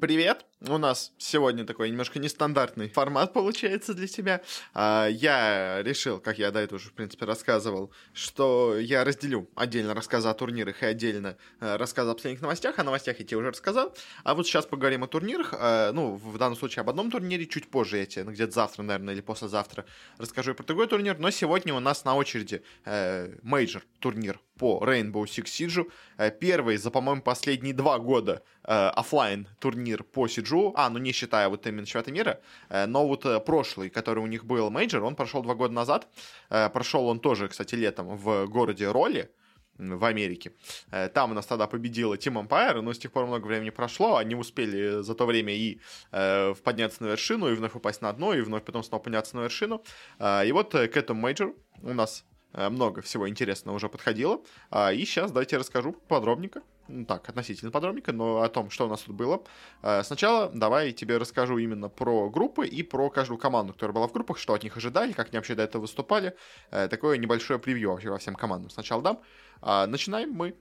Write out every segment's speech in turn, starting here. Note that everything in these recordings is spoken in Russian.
Привет! У нас сегодня такой немножко нестандартный формат получается для тебя. А, я решил, как я до этого уже, в принципе, рассказывал, что я разделю отдельно рассказы о турнирах и отдельно э, рассказы о последних новостях. О новостях я тебе уже рассказал. А вот сейчас поговорим о турнирах. А, ну, в данном случае об одном турнире. Чуть позже я тебе, ну, где-то завтра, наверное, или послезавтра расскажу про другой турнир. Но сегодня у нас на очереди э, мейджор турнир по Rainbow Six Siege. Э, первый за, по-моему, последние два года офлайн турнир по Сиджу, а, ну не считая вот именно чемпионата мира, э, но вот э, прошлый, который у них был мейджор, он прошел два года назад, э, прошел он тоже, кстати, летом в городе Роли, в Америке. Там у нас тогда победила Team Empire, но с тех пор много времени прошло, они успели за то время и э, подняться на вершину, и вновь упасть на дно, и вновь потом снова подняться на вершину. И вот к этому мейджору у нас много всего интересного уже подходило. И сейчас давайте расскажу подробненько ну, так, относительно подробненько, но о том, что у нас тут было. Э, сначала давай я тебе расскажу именно про группы и про каждую команду, которая была в группах, что от них ожидали, как они вообще до этого выступали. Э, такое небольшое превью вообще во всем командам сначала дам. А, начинаем мы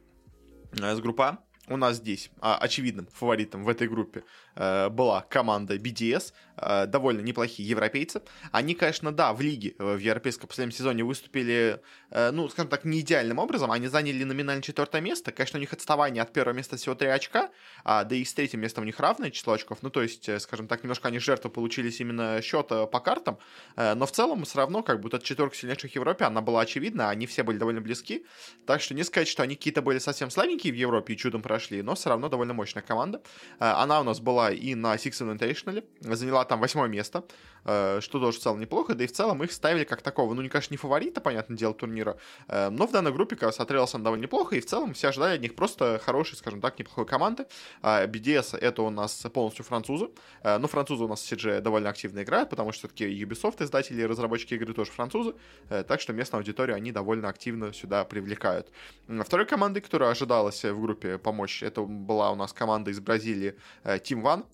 э, с группа у нас здесь а, очевидным фаворитом в этой группе э, была команда BDS, э, довольно неплохие европейцы. Они, конечно, да, в лиге э, в европейском последнем сезоне выступили, ну, скажем так, не идеальным образом. Они заняли номинально четвертое место. Конечно, у них отставание от первого места всего 3 очка, а, да и с третьим местом у них равное число очков. Ну, то есть, скажем так, немножко они жертвы получились именно счета по картам, но в целом все равно, как будто четверка сильнейших в Европе, она была очевидна, они все были довольно близки. Так что не сказать, что они какие-то были совсем слабенькие в Европе и чудом прошли прошли, но все равно довольно мощная команда. Э, она у нас была и на Six Invitational, заняла там восьмое место, что тоже в целом неплохо, да и в целом их ставили как такого, ну, не, конечно, не фаворита, понятное дело, турнира, э, но в данной группе как раз он довольно неплохо, и в целом все ожидали от них просто хорошей, скажем так, неплохой команды. BDS это у нас полностью французы, но французы у нас в CG довольно активно играют, потому что все-таки Ubisoft, издатели и разработчики игры тоже французы, так что местную аудиторию они довольно активно сюда привлекают. Второй командой, которая ожидалась в группе помочь. Это была у нас команда из Бразилии э, Team One.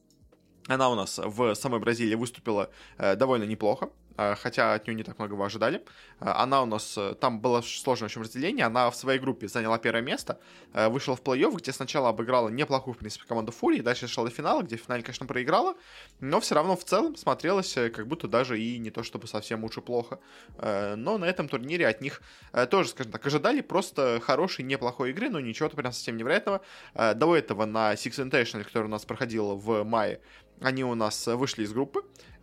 Она у нас в самой Бразилии выступила э, довольно неплохо. Э, хотя от нее не так много вы ожидали. Э, она у нас, э, там было сложное общем разделение, она в своей группе заняла первое место, вышла в плей-офф, где сначала обыграла неплохую, в принципе, команду Фури, дальше шла до финала, где в финале, конечно, проиграла, но все равно в целом смотрелось как будто даже и не то чтобы совсем и плохо. Но на этом турнире от них тоже, скажем так, ожидали просто хорошей, неплохой игры, но ничего-то прям совсем невероятного. До этого на Six Invitational, который у нас проходил в мае, они у нас вышли из группы, э,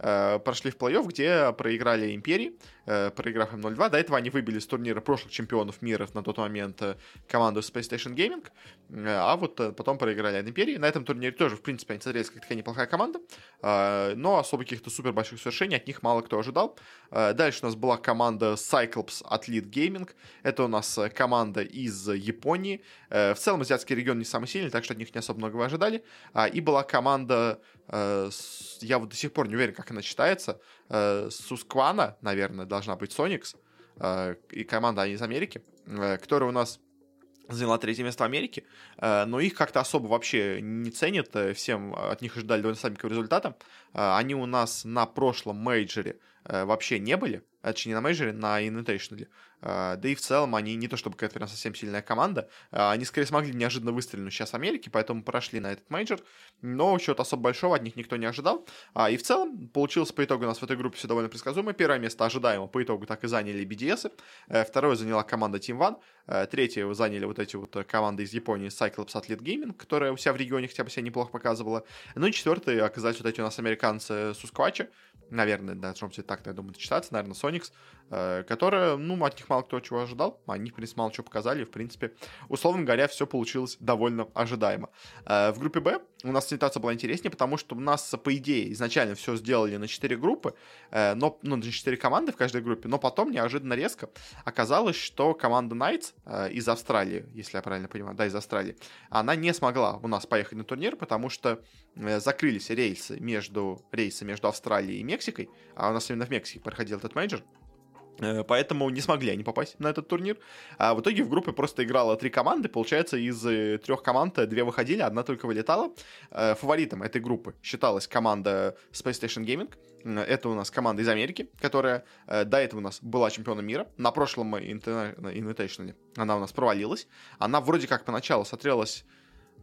прошли в плей-офф, где проиграли Империи, э, проиграв им 0-2. До этого они выбили с турнира прошлых чемпионов мира на тот момент э, команду Space Station Gaming, э, а вот э, потом проиграли от Империи. На этом турнире тоже, в принципе, они смотрелись как такая неплохая команда, э, но особо каких-то супер больших свершений от них мало кто ожидал. Э, дальше у нас была команда Cyclops от Lead Gaming. Это у нас э, команда из Японии. Э, в целом азиатский регион не самый сильный, так что от них не особо много ожидали. А, и была команда Э, я вот до сих пор не уверен, как она читается, э, Сусквана, наверное, должна быть Соникс, э, и команда они из Америки, которая у нас заняла третье место в Америке, но их как-то особо вообще не ценят, всем от них ожидали довольно слабенького результата. Они у нас на прошлом мейджоре вообще не были, точнее не на мейджоре, на Invitational. А, да и в целом они не то чтобы какая-то прям совсем сильная команда, а, они скорее смогли неожиданно выстрелить сейчас Америки, поэтому прошли на этот мейджор, но чего-то особо большого от них никто не ожидал. А, и в целом получилось по итогу у нас в этой группе все довольно предсказуемо. Первое место ожидаемо по итогу так и заняли BDS, э, второе заняла команда Team One, э, третье заняли вот эти вот команды из Японии Cyclops Athlete Gaming, которая у себя в регионе хотя бы себя неплохо показывала. Ну и четвертое оказались вот эти у нас американцы Сусквачи, наверное, да, должно быть так, я думаю, читаться, наверное, Соникс, Э, которая, ну, от них мало кто чего ожидал, они, в принципе, мало чего показали, в принципе, условно говоря, все получилось довольно ожидаемо. Э, в группе Б у нас ситуация была интереснее, потому что у нас, по идее, изначально все сделали на 4 группы, э, но, ну, на 4 команды в каждой группе, но потом неожиданно резко оказалось, что команда Knights из Австралии, если я правильно понимаю, да, из Австралии, она не смогла у нас поехать на турнир, потому что закрылись рейсы между, рейсы между Австралией и Мексикой, а у нас именно в Мексике проходил этот мейджор, Э, поэтому не смогли они попасть на этот турнир. А в итоге в группе просто играло три команды. Получается, из э, трех команд э, две выходили, одна только вылетала. Фаворитом этой группы считалась команда Space Station Gaming. Это у нас команда из Америки, которая до этого у нас была чемпионом мира. На прошлом Invitational она у нас провалилась. Она вроде как поначалу смотрелась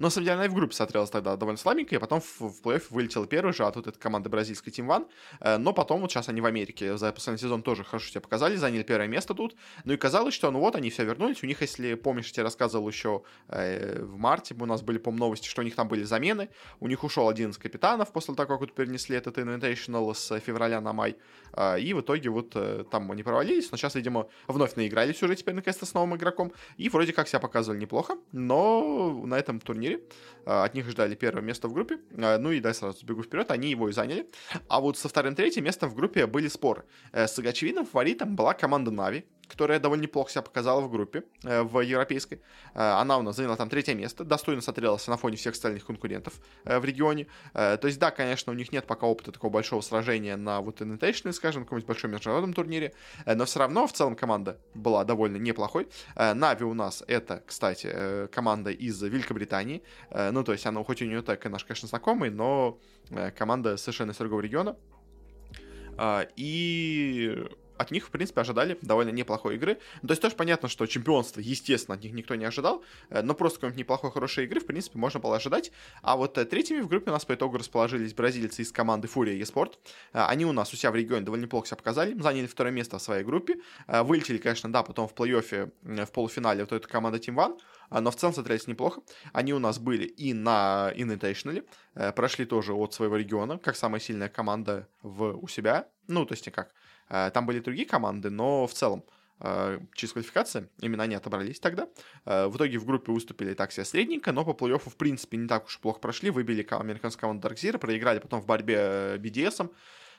Но, на самом деле, она и в группе смотрелась тогда довольно слабенько, и потом в, в плей-офф вылетела первый же, а тут это команда бразильской Team One. Э, но потом, вот сейчас они в Америке за последний сезон тоже хорошо себя показали, заняли первое место тут. Ну и казалось, что, ну вот, они все вернулись. У них, если помнишь, я тебе рассказывал еще э, в марте, у нас были, по новости, что у них там были замены. У них ушел один из капитанов после того, как вот перенесли этот Invitational с февраля на май. Э, и в итоге вот э, там они провалились, но сейчас, видимо, вновь наигрались уже теперь наконец-то с новым игроком. И вроде как себя показывали неплохо, но на этом турнире э, от них ждали первое место в группе. Э, ну и да, сразу сбегу вперед, они его и заняли. А вот со вторым третьим местом в группе были споры. Э, с очевидным фаворитом была команда Нави, которая довольно неплохо себя показала в группе, э, в европейской. Э, она у нас заняла там третье место, достойно смотрелась на фоне всех остальных конкурентов э, в регионе. То есть, да, конечно, у них нет пока опыта такого большого сражения на вот Invitational, скажем, каком-нибудь большом международном турнире, но все равно в целом команда была довольно неплохой. Нави у нас это, кстати, команда из Великобритании, ну, то есть она, хоть у нее так, наш, конечно, знакомый, но команда совершенно из другого региона. И от них, в принципе, ожидали довольно неплохой игры. То есть тоже понятно, что чемпионство, естественно, от них никто не ожидал, э, но просто какой-нибудь неплохой, хорошей игры, в принципе, можно было ожидать. А вот э, третьими в группе у нас по итогу расположились бразильцы из команды Фурия eSport. Э, они у нас у себя в регионе довольно неплохо себя показали, заняли второе место в своей группе. Вылетели, конечно, да, потом в плей-оффе, в полуфинале вот эта команда Team One, но в целом смотрелись неплохо. Они у нас были и на Invitational, прошли тоже от своего региона, как самая сильная команда в, у себя. Ну, то есть как, там были другие команды, но в целом э, через квалификации именно они отобрались тогда. Э, в итоге в группе выступили так себе средненько, но по плей-оффу, в принципе, не так уж плохо прошли. Выбили американскую команду Dark Zero, проиграли потом в борьбе BDS.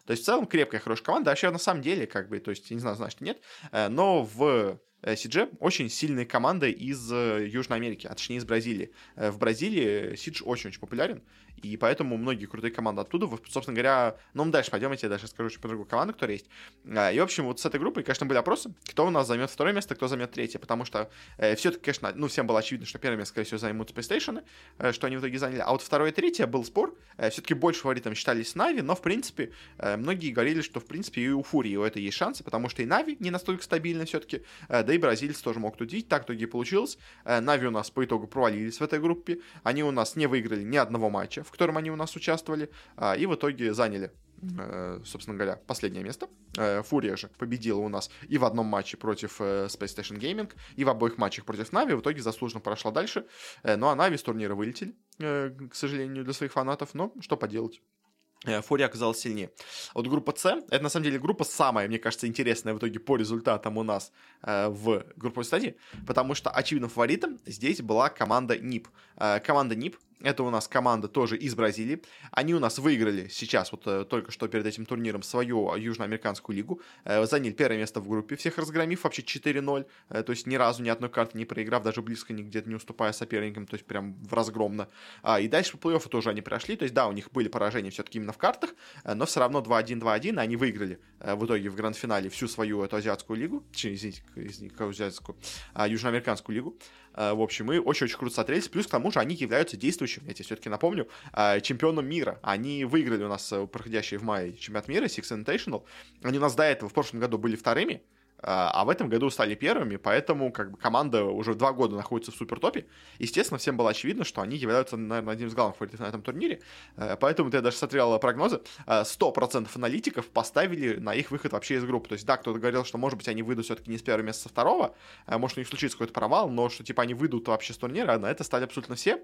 То есть в целом крепкая, хорошая команда. Вообще на самом деле, как бы, то есть, я не знаю, знаешь, нет, но в CG очень сильная команда из Южной Америки, а точнее из Бразилии. В Бразилии Сидж очень-очень популярен. И поэтому многие крутые команды оттуда, собственно говоря, ну, мы дальше пойдем, я тебе дальше скажу очень про другую команду, которая есть. А, и, в общем, вот с этой группой, конечно, были опросы, кто у нас займет второе место, кто займет третье, потому что э, все-таки, конечно, ну, всем было очевидно, что первое место, скорее всего, займут PlayStation, э, что они в итоге заняли, а вот второе и третье был спор, э, все-таки больше фаворитом считались Нави, но, в принципе, э, многие говорили, что, в принципе, и у Фурии у этой есть шансы, потому что и Нави не настолько стабильны все-таки, э, да и бразильцы тоже могут удивить, так в итоге получилось. Э, Нави у нас по итогу провалились в этой группе, они у нас не выиграли ни одного матча, в котором они у нас участвовали, а, и в итоге заняли э, собственно говоря, последнее место. Э, Фурия же победила у нас и в одном матче против э, Space Station Gaming, и в обоих матчах против Нави. В итоге заслуженно прошла дальше. Ну а Нави с турнира вылетели, к сожалению, для своих фанатов. Но что поделать. Фурия оказалась сильнее. Вот группа С, это на самом деле группа самая, мне кажется, интересная в итоге по результатам у нас э, в групповой стадии, потому что очевидным фаворитом здесь была команда НИП. Э, команда НИП это у нас команда тоже из Бразилии. Они у нас выиграли сейчас, вот э, только что перед этим турниром, свою южноамериканскую лигу. Э, заняли первое место в группе, всех разгромив вообще 4-0. Э, то есть ни разу ни одной карты не проиграв, даже близко нигде не уступая соперникам, то есть прям в разгромно. А, и дальше по плей-оффу тоже они прошли. То есть да, у них были поражения все-таки именно в картах, но все равно 2-1, 2-1, они выиграли в итоге в гранд-финале всю свою эту азиатскую лигу, извините, извините, азиатскую, а, южноамериканскую лигу. Э, в общем, и очень-очень круто смотрелись. Плюс к тому же они являются действующим, я тебе все-таки напомню, э, чемпионом мира. Они выиграли у нас э, проходящий в мае чемпионат мира, Six Invitational. Они у нас до этого в прошлом году были вторыми, а, а в этом году стали первыми, поэтому как бы команда уже два года находится в супертопе. Естественно, всем было очевидно, что они являются, наверное, одним из главных фаворитов на этом турнире, э, поэтому я даже смотрел прогнозы, 100% э, аналитиков поставили на их выход вообще из группы. То есть, да, кто-то говорил, что, может быть, они выйдут все-таки не с первого места, со второго, э, может, у них случится какой-то провал, но что, типа, они выйдут вообще с турнира, на это стали абсолютно все,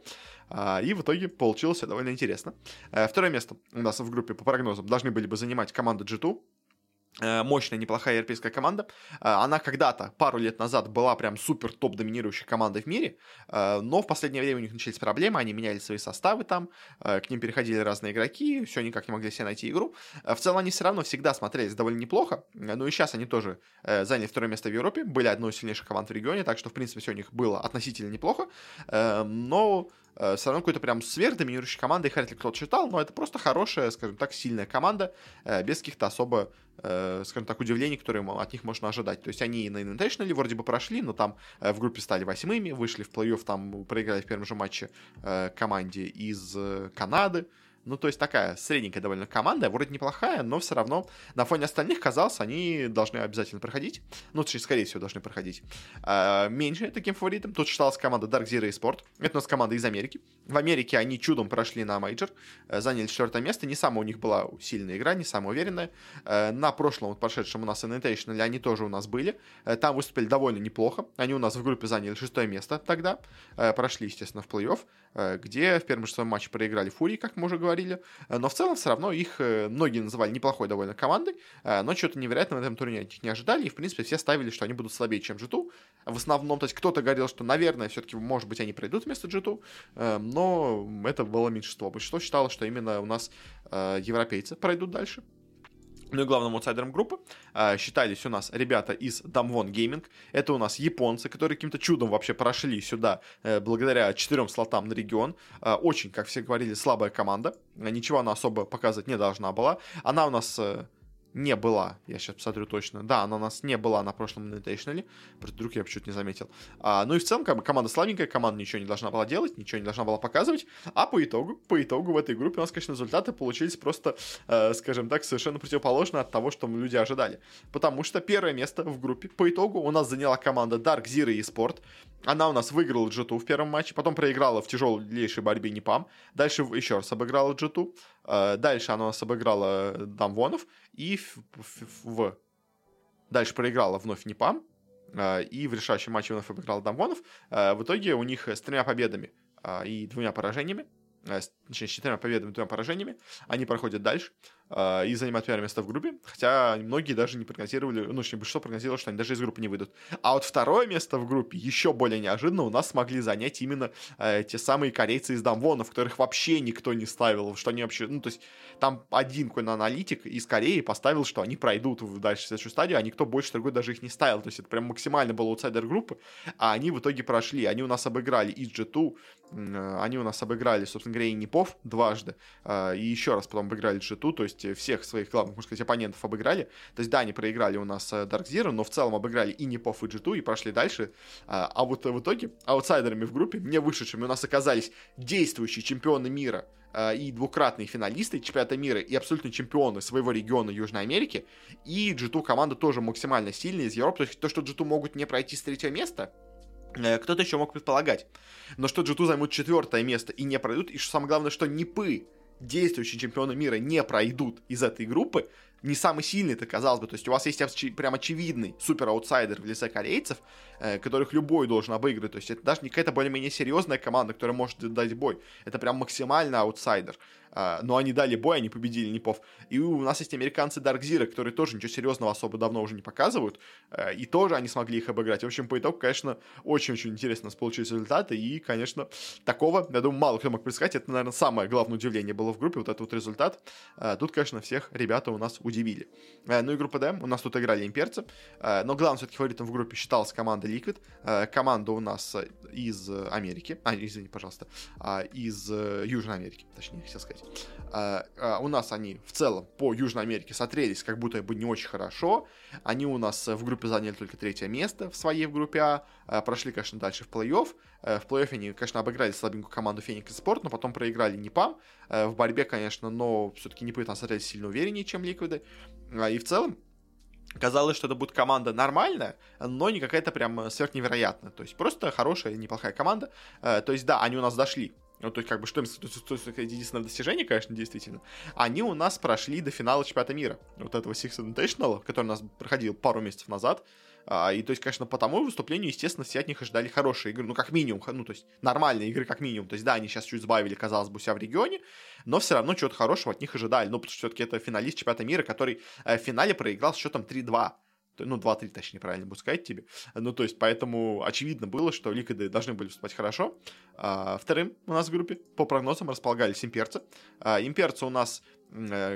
и в итоге получилось довольно интересно. Второе место у нас в группе, по прогнозам, должны были бы занимать команда G2, Э, мощная, неплохая европейская команда. Э, она когда-то, пару лет назад, была прям супер топ доминирующей командой в мире, э, но в последнее время у них начались проблемы, они меняли свои составы там, к ним переходили разные игроки, все никак не могли себе найти игру. В целом они все равно всегда смотрелись довольно неплохо, ну и сейчас они тоже заняли второе место в Европе, были одной из сильнейших команд в регионе, так что, в принципе, все у них было относительно неплохо, но Э, все равно какой-то прям сверхдоминирующей командой Хартли кто-то считал, но это просто хорошая, скажем так, сильная команда, э, без каких-то особо, э, скажем так, удивлений, которые от них можно ожидать. То есть они на Invitational вроде бы прошли, но там в группе стали восьмыми, вышли в плей-офф, там проиграли в первом же матче команде из Канады, Ну, то есть такая средненькая довольно команда, вроде неплохая, но все равно на фоне остальных, казалось, они должны обязательно проходить. Ну, точнее, скорее всего, должны проходить. А, меньше таким фаворитом тут считалась команда DarkZero Esports. Это у нас команда из Америки. В Америке они чудом прошли на мейджор, э, заняли четвертое место. Не самая у них была сильная игра, не самая уверенная. Э, на прошлом, вот прошедшем у нас Invitational, они тоже у нас были. Э, там выступили довольно неплохо. Они у нас в группе заняли шестое место тогда. Прошли, естественно, в плей-офф, где в первом же своем матче проиграли Фурии, как мы уже говорили. Но в целом все равно их многие называли неплохой довольно командой. Но что-то невероятного на этом турнире от них не ожидали. И, в принципе, все ставили, что они будут слабее, чем G2. В основном, то есть кто-то говорил, что, наверное, все-таки, может быть, они пройдут вместо G2. Но это было меньшинство. Большинство считало, что именно у нас европейцы пройдут дальше. Ну и главным аутсайдером группы э, считались у нас ребята из Damwon Gaming. Это у нас японцы, которые каким-то чудом вообще прошли сюда э, благодаря четырем слотам на регион. Э, очень, как все говорили, слабая команда. Ничего она особо показывать не должна была. Она у нас э, не была, я сейчас посмотрю точно, да, она у нас не была на прошлом Invitational, вдруг я почему-то не заметил. А, ну и в целом, как бы, команда слабенькая, команда ничего не должна была делать, ничего не должна была показывать, а по итогу, по итогу в этой группе у нас, конечно, результаты получились просто, э, скажем так, совершенно противоположно от того, что люди ожидали. Потому что первое место в группе по итогу у нас заняла команда Dark Zero и Sport, она у нас выиграла G2 в первом матче, потом проиграла в тяжелейшей борьбе Непам, дальше еще раз обыграла G2, э, дальше она у нас обыграла Дамвонов, и в, в, в... дальше проиграла вновь Непам, э, и в решающем матче вновь обыграла Дамвонов. Э, в итоге у них с тремя победами и двумя поражениями точнее, с четырьмя победами и двумя поражениями, они проходят дальше. А, и занимать первое место в группе, хотя многие даже не прогнозировали, ну, точнее, большинство прогнозировало, что они даже из группы не выйдут. А вот второе место в группе, еще более неожиданно, у нас смогли занять именно э, те самые корейцы из Дамвонов, которых вообще никто не ставил, что они вообще, ну, то есть, там один какой-то аналитик из Кореи поставил, что они пройдут дальше в следующую стадию, а никто больше другой даже их не ставил, то есть, это прям максимально был аутсайдер группы, а они в итоге прошли, они у нас обыграли и G2, э, они у нас обыграли, собственно говоря, и Непов дважды, и еще раз потом обыграли G2, то есть, есть всех своих главных, можно сказать, оппонентов обыграли. То есть, да, они проиграли у нас э, Dark Zero, но в целом обыграли и Непов, и G2, и прошли дальше. А, а вот в итоге аутсайдерами в группе, не вышедшими, у нас оказались действующие чемпионы мира э, и двукратные финалисты чемпионата мира и абсолютно чемпионы своего региона Южной Америки. И G2 команда тоже максимально сильная из Европы. То есть то, что G2 могут не пройти с третьего места, э, кто-то еще мог предполагать. Но что G2 займут четвертое место и не пройдут, и что самое главное, что Непы действующие чемпионы мира не пройдут из этой группы, не самый сильный это казалось бы. То есть у вас есть оч- прям очевидный супер-аутсайдер в лице корейцев, э, которых любой должен обыграть. То есть это даже не какая-то более-менее серьезная команда, которая может дать бой. Это прям максимально аутсайдер. А, но они дали бой, они победили Непов. И у нас есть американцы Zero, которые тоже ничего серьезного особо давно уже не показывают, э, и тоже они смогли их обыграть. В общем, по итогу, конечно, очень-очень интересно у нас получились результаты, и, конечно, такого, я думаю, мало кто мог предсказать, это, наверное, самое главное удивление было в группе, вот этот вот результат. Э, тут, конечно, всех ребята у нас удивили. Э, ну и группа Д, у нас тут играли имперцы, но главным все-таки фаворитом в группе считалась команда Liquid, команда у нас из Америки, а, извини, пожалуйста, из Южной Америки, точнее, хотел сказать. У нас они в целом по Южной Америке смотрелись как будто бы не очень хорошо. Они у нас в группе заняли только третье место в своей в группе а прошли, конечно, дальше в плей-офф. Э, в плей-оффе они, конечно, обыграли слабенькую команду Феникс Спорт, но потом проиграли Непам. Э, в борьбе, конечно, но все-таки Непы там смотрелись сильно увереннее, чем Ликвиды. И в целом Казалось, что это будет команда нормальная, но не какая-то прям сверхневероятная. То есть просто хорошая, неплохая команда. Э, то есть да, они у нас дошли ну, то есть, как бы, что им, единственное достижение, конечно, действительно, они у нас прошли до финала чемпионата мира, вот этого Six Invitational, который у нас проходил пару месяцев назад, а, и, то есть, конечно, по тому выступлению, естественно, все от них ожидали хорошие игры, ну, как минимум, ну, то есть, нормальные игры, как минимум, то есть, да, они сейчас чуть сбавили, казалось бы, себя в регионе, но все равно чего-то хорошего от них ожидали, ну, потому что все-таки это финалист чемпионата мира, который э, в финале проиграл с счетом 3-2, ну, 2-3, точнее, правильно будет сказать тебе. Ну, то есть, поэтому очевидно было, что Ликвиды должны были выступать хорошо. А, вторым у нас в группе, по прогнозам, располагались имперцы. А, имперцы у нас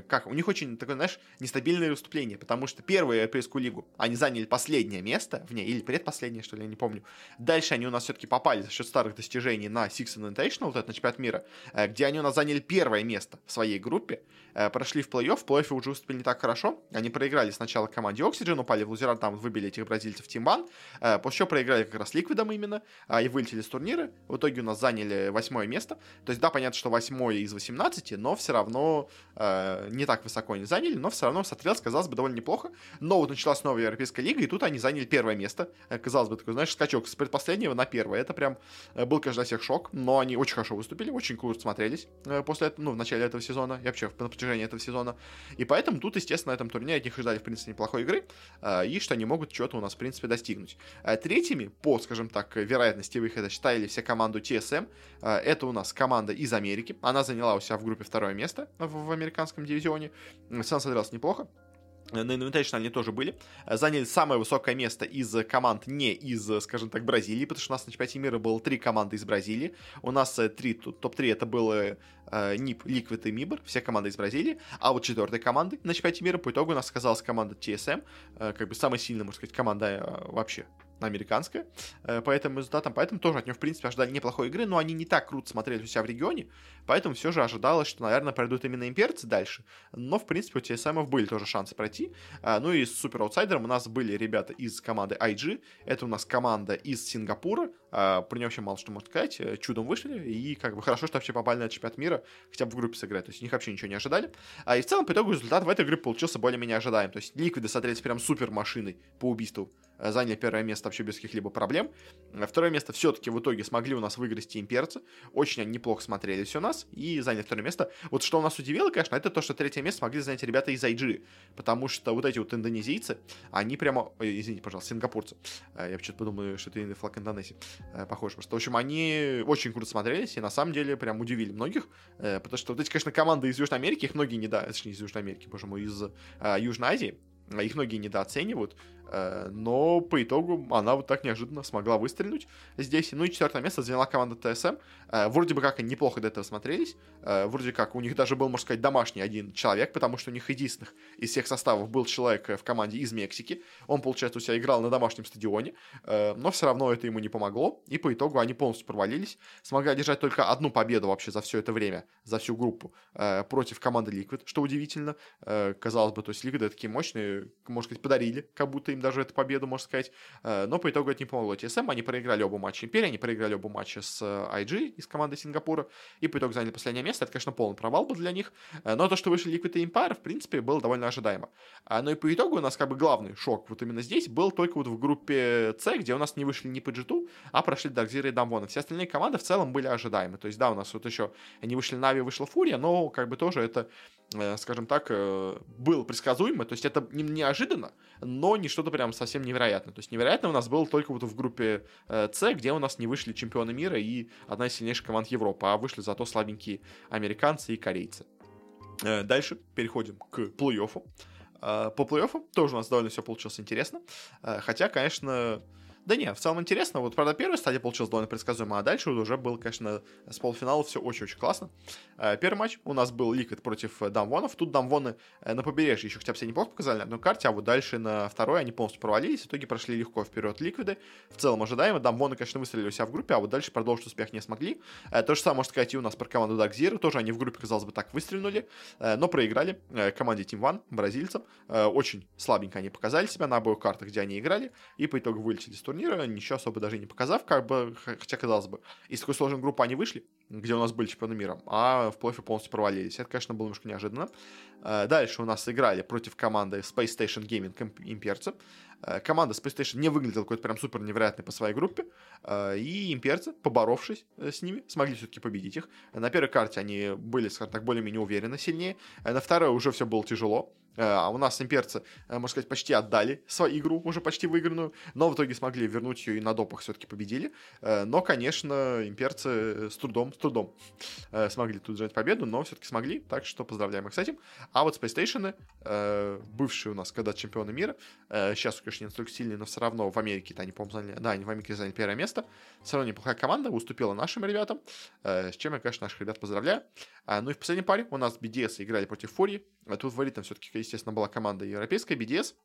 как, у них очень такое, знаешь, нестабильное выступление, потому что первую Европейскую лигу они заняли последнее место в ней, или предпоследнее, что ли, я не помню. Дальше они у нас все-таки попали за счет старых достижений на Six Invitational, вот это на чемпионат мира, э, где они у нас заняли первое место в своей группе, э, прошли в плей-офф, в плей-оффе уже выступили не так хорошо, они проиграли сначала команде Oxygen, упали в лузера, там выбили этих бразильцев Тимбан, после чего проиграли как раз Ликвидом именно, и вылетели с турнира, в итоге у нас заняли восьмое место, то есть да, понятно, что восьмое из 18, но все равно э, не так высоко они заняли, но все равно смотрелось, казалось бы, довольно неплохо. Но вот началась новая Европейская лига, и тут они заняли первое место. Э, казалось бы, такой, знаешь, скачок с предпоследнего на первое. Это прям э, был, конечно, всех шок, но они очень хорошо выступили, очень круто смотрелись э, после этого, ну, в начале этого сезона, и вообще на протяжении этого сезона. И поэтому тут, естественно, на этом турнире от них ждали, в принципе, неплохой игры, и что они могут что-то у нас, в принципе, достигнуть. Третьими, по, скажем так, вероятности выхода, считали все команду TSM. Это у нас команда из Америки. Она заняла у себя в группе второе место в, в американском дивизионе. Сам смотрелся неплохо. На Invitational они тоже были. Заняли самое высокое место из команд не из, скажем так, Бразилии, потому что у нас на чемпионате мира было три команды из Бразилии. У нас э, три, топ-3 это было э, НИП, Ликвид и Мибр, все команды из Бразилии. А вот четвертой командой на чемпионате мира по итогу у нас оказалась команда TSM, э, как бы самая сильная, можно сказать, команда вообще американская, э, по этим результатам, поэтому тоже от него, в принципе, ожидали неплохой игры, но они не так круто смотрели у себя в регионе, поэтому все же ожидалось, что, наверное, пройдут именно имперцы дальше, но, в принципе, у TSM были тоже шансы пройти, а, ну и с супер аутсайдером у нас были ребята из команды IG, это у нас команда из Сингапура, а, про нее вообще мало что можно сказать, э, чудом вышли, и как бы хорошо, что вообще попали на чемпионат мира, хотя бы в группе сыграть, то есть у них вообще ничего не ожидали, а и в целом по итогу результат в этой игре получился более-менее ожидаем, то есть ликвиды смотрелись прям супер машиной по убийству заняли первое место вообще без каких-либо проблем. Э, второе место все-таки в итоге смогли у нас выиграть имперцы. Очень они неплохо смотрелись у нас и заняли второе место. Вот что у нас удивило, конечно, это то, что третье место смогли занять ребята из IG. Потому что вот эти вот индонезийцы, они прямо... Ой, извините, пожалуйста, сингапурцы. Э, я почему-то подумаю, что это флаг Индонезии. Похоже просто. В общем, они очень круто смотрелись и на самом деле прям удивили многих. Потому что вот эти, конечно, команды из Южной Америки, их многие не да, точнее, из Южной Америки, боже мой, из Южной Азии, их многие недооценивают, Э, но по итогу она вот так неожиданно смогла выстрелить здесь. Ну и четвертое место заняла команда ТСМ. Э, вроде бы как они неплохо до этого смотрелись. Э, вроде как у них даже был, можно сказать, домашний один человек, потому что у них единственных из всех составов был человек в команде из Мексики. Он, получается, у себя играл на домашнем стадионе, но все равно это ему не помогло. И по итогу они полностью провалились. Смогли одержать только одну победу вообще за все это время, за всю группу против команды Liquid, что удивительно. Казалось бы, то есть Liquid такие мощные, можно сказать, подарили, как будто им даже эту победу, можно сказать. Э, но по итогу это не помогло TSM. Они проиграли оба матча Империи, они проиграли оба матча с IG из команды Сингапура. И по итогу заняли последнее место. Это, конечно, полный провал был для них. Э, но то, что вышли Liquid и Empire, в принципе, было довольно ожидаемо. Э, но и по итогу у нас как бы главный шок вот именно здесь был только вот в группе C, где у нас не вышли ни по G2, а прошли Даркзира и Дамвона. Все остальные команды в целом были ожидаемы. То есть, да, у нас вот еще не вышли Нави, вышла Фурия, но как бы тоже это скажем так, был предсказуемо, то есть это не неожиданно, но не что-то прям совсем невероятное. То есть невероятно у нас было только вот в группе С, где у нас не вышли чемпионы мира и одна из сильнейших команд Европы, а вышли зато слабенькие американцы и корейцы. Дальше переходим к плей-оффу. По плей-оффу тоже у нас довольно все получилось интересно. Хотя, конечно, да не, в целом интересно. Вот, правда, первая стадия получилась довольно предсказуемо, а дальше уже был, конечно, с полуфинала все очень-очень классно. Э, первый матч у нас был Ликвид против Дамвонов. Тут Дамвоны э, на побережье еще хотя бы себя неплохо показали на одной карте, а вот дальше на второй они полностью провалились. В итоге прошли легко вперед Ликвиды. В целом ожидаемо. Дамвоны, конечно, выстрелили у себя в группе, а вот дальше продолжить успех не смогли. Э, то же самое, можно сказать, и у нас про команду Dark Zero. Тоже они в группе, казалось бы, так выстрелили, но проиграли команде Team One, бразильцам. Очень слабенько они показали себя на обоих картах, где они играли, и по итогу вылетели с турнира, ничего особо даже не показав, как бы, хотя казалось бы, из такой сложной группы они вышли, где у нас были чемпионы мира, а в плей полностью провалились. Это, конечно, было немножко неожиданно. Э, дальше у нас играли против команды Space Station Gaming имперцы. Э, команда Space Station не выглядела какой-то прям супер невероятной по своей группе, э, и имперцы, поборовшись с ними, смогли все-таки победить их. На первой карте они были, скажем так, более-менее уверенно сильнее, на второй уже все было тяжело, А у нас имперцы, можно сказать, почти отдали свою игру, уже почти выигранную, но в итоге смогли вернуть ее и на допах все-таки победили. Но, конечно, имперцы с трудом, с трудом смогли тут взять победу, но все-таки смогли, так что поздравляем их с этим. А вот Space Station, бывшие у нас когда чемпионы мира, сейчас, конечно, не настолько сильные, но все равно в Америке-то они, по-моему, заняли, да, они в Америке заняли первое место. Все равно неплохая команда, уступила нашим ребятам, с чем я, конечно, наших ребят поздравляю. Ну и в последней паре у нас BDS играли против Фури. Тут фаворитом все-таки, естественно, была команда европейская, BDS.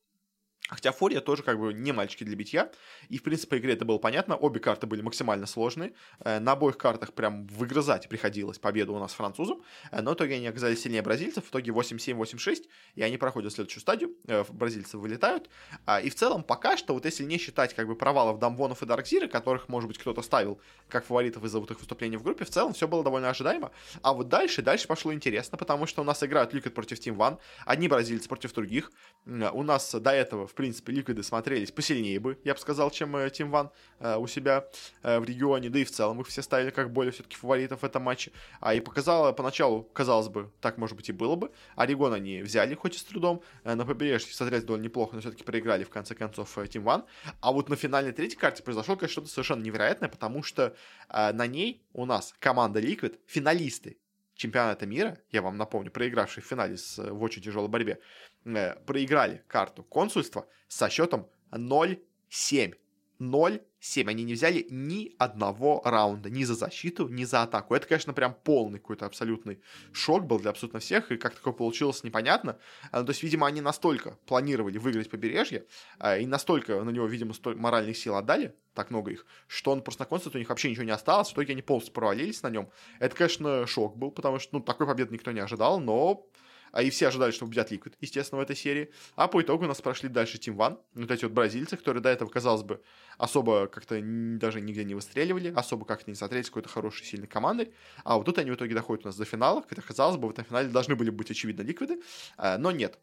Хотя Фурия тоже как бы не мальчики для битья. И, в принципе, по игре это было понятно. Обе карты были максимально сложные. Э, на обоих картах прям выгрызать приходилось победу у нас французам. Э, но в итоге они оказались сильнее бразильцев. В итоге 8-7, 8-6. И они проходят следующую стадию. Э, бразильцы вылетают. А, и в целом пока что, вот если не считать как бы провалов Дамвонов и Даркзира, которых, может быть, кто-то ставил как фаворитов из-за вот их выступлений в группе, в целом все было довольно ожидаемо. А вот дальше, дальше пошло интересно, потому что у нас играют Liquid против Team One. Одни бразильцы против других. У нас до этого, в принципе, Ликвиды смотрелись посильнее бы, я бы сказал, чем Team One э, у себя э, в регионе, да и в целом их все ставили как более все-таки фаворитов в этом матче. А и показало, поначалу, казалось бы, так может быть и было бы. Орегон они взяли, хоть и с трудом, э, на побережье смотрелись довольно неплохо, но все-таки проиграли в конце концов Team One. А вот на финальной третьей карте произошло, конечно, что-то совершенно невероятное, потому что на ней у нас команда Liquid, финалисты чемпионата мира, я вам напомню, проигравший в финале с, в очень тяжелой борьбе, э, проиграли карту консульства со счетом 0-7. 0-7. Они не взяли ни одного раунда, ни за защиту, ни за атаку. Это, конечно, прям полный какой-то абсолютный шок был для абсолютно всех, и как такое получилось, непонятно. А, то есть, видимо, они настолько планировали выиграть побережье, а, и настолько на него, видимо, моральных сил отдали, так много их, что он просто на концерте у них вообще ничего не осталось, в итоге они полностью провалились на нем. Это, конечно, шок был, потому что, ну, такой победы никто не ожидал, но а и все ожидали, что победят Liquid, естественно, в этой серии. А по итогу у нас прошли дальше Team One, вот эти вот бразильцы, которые до этого, казалось бы, особо как-то даже нигде не выстреливали, особо как-то не смотрелись какой-то хорошей, сильной командой. А вот тут они в итоге доходят у нас до финала, хотя, казалось бы, в этом финале должны были быть, очевидно, Ликвиды, а, но нет.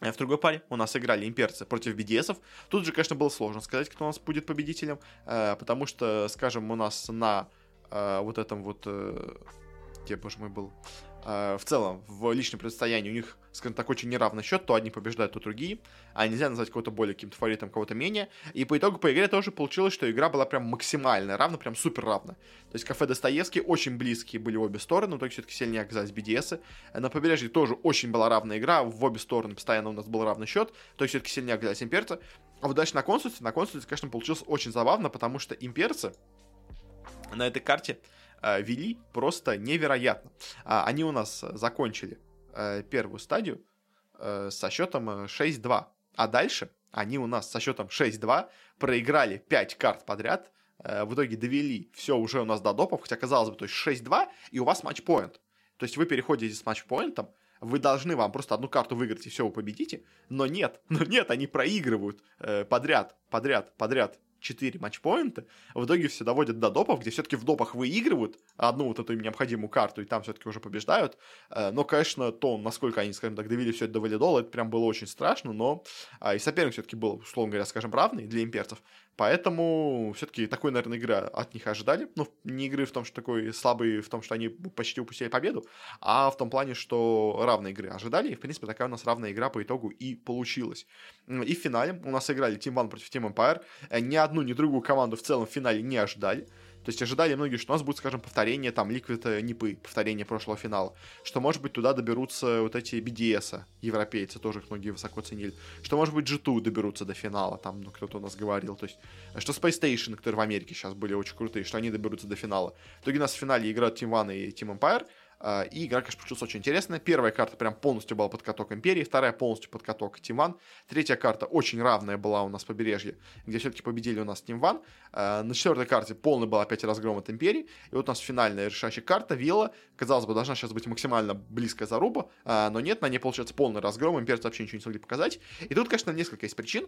А в другой паре у нас играли имперцы против BDS. Тут же, конечно, было сложно сказать, кто у нас будет победителем, а, потому что, скажем, у нас на вот этом вот... Э, где, боже мой, был? Э, в целом в личном противостоянии у них, скажем так, очень неравный счет, то одни побеждают, то другие, а нельзя назвать кого-то более каким-то фаворитом, кого-то менее. И по итогу по игре тоже получилось, что игра была прям максимально равна, прям супер равна. То есть кафе Достоевский очень близкие были обе стороны, но все-таки сильнее оказались BDS. На побережье тоже очень была равная игра, в обе стороны постоянно у нас был равный счет, то есть все-таки сильнее оказались имперцы. А вот дальше на консульстве, на консульстве, конечно, получилось очень забавно, потому что имперцы на этой карте вели просто невероятно. А, они у нас закончили э, первую стадию э, со счетом 6-2. А дальше они у нас со счетом 6-2 проиграли 5 карт подряд, в итоге довели все уже у нас до допов, хотя казалось бы, то есть 6-2, и у вас матч-поинт. То есть вы переходите с матч-поинтом, вы должны вам просто одну карту выиграть, и все, вы победите. Но нет, но нет, они проигрывают подряд, подряд, подряд 4 матчпоинта, в итоге все доводят до допов, где все-таки в допах выигрывают одну вот эту необходимую карту, и там все-таки уже побеждают. Э, но, конечно, то, насколько они, скажем так, довели все это до валидола, это прям было очень страшно, но а, и соперник все-таки был, условно говоря, скажем, равный для имперцев. Поэтому все-таки такой, наверное, игра от них ожидали. Ну, не игры в том, что такой слабый, в том, что они почти упустили победу, а в том плане, что равные игры ожидали. И, в принципе, такая у нас равная игра по итогу и получилась. И в финале у нас играли Team One против Team Empire. Э, ни одну, ни другую команду в целом в финале не ожидали. То есть ожидали многие, что у нас будет, скажем, повторение там Liquid Нипы, повторение прошлого финала. Что, может быть, туда доберутся вот эти BDS, европейцы, тоже их многие высоко ценили. Что, может быть, G2 доберутся до финала, там, ну, кто-то у нас говорил. То есть, что Space Station, которые в Америке сейчас были очень крутые, что они доберутся до финала. В итоге у нас в финале играют Team One и Team Empire. А, и игра, конечно, получилась очень интересная. Первая карта прям полностью была под каток Империи, вторая полностью под каток Тимван. Третья карта очень равная была у нас побережье, где все-таки победили у нас Тимван. А, на четвертой карте полный был опять разгром от Империи. И вот у нас финальная решающая карта Вилла. Казалось бы, должна сейчас быть максимально близкая заруба, а, но нет, на ней получается полный разгром. Имперцы вообще ничего не смогли показать. И тут, конечно, несколько есть причин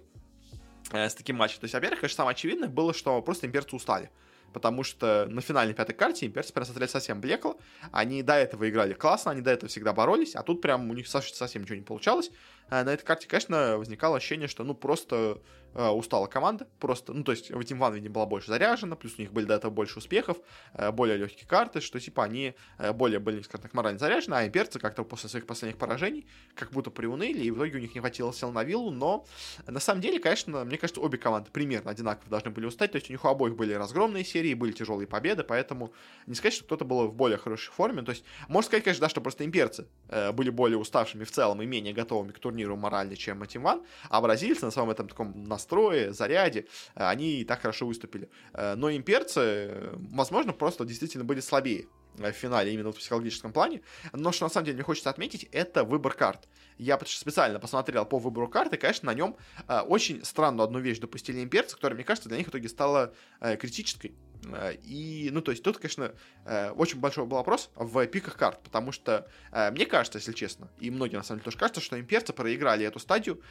э, с таким матчем. То есть, во-первых, конечно, самое очевидное было, что просто имперцы устали потому что на финальной пятой карте имперцы прям смотрели совсем блекло. Они до этого играли классно, они до этого всегда боролись, а тут прям у них совсем ничего не получалось. А на этой карте, конечно, возникало ощущение, что ну просто э, устала команда, просто, ну, то есть в Team One, видимо, была больше заряжена, плюс у них были до этого больше успехов, э, более легкие карты, что, типа, они э, более были, скажем так, морально заряжены, а имперцы как-то после своих последних поражений как будто приуныли, и в итоге у них не хватило сил на виллу, но на самом деле, конечно, мне кажется, обе команды примерно одинаково должны были устать, то есть у них у обоих были разгромные серии, были тяжелые победы, поэтому не сказать, что кто-то был в более хорошей форме, то есть можно сказать, конечно, да, что просто имперцы э, были более уставшими в целом и менее готовыми к турниру морально, чем Team One, а бразильцы на своем этом таком настрое, заряде, э, они и так хорошо выступили. Э, но имперцы, возможно, просто действительно были слабее в финале именно в психологическом плане. Но что на самом деле мне хочется отметить, это выбор карт. Я специально посмотрел по выбору карты, конечно, на нем э, очень странную одну вещь допустили имперцы, которая, мне кажется, для них в итоге стала э, критической. Э, и, ну, то есть тут, конечно, э, очень большой был вопрос в пиках карт, потому что э, мне кажется, если честно, и многие на самом деле тоже кажется, что имперцы проиграли эту стадию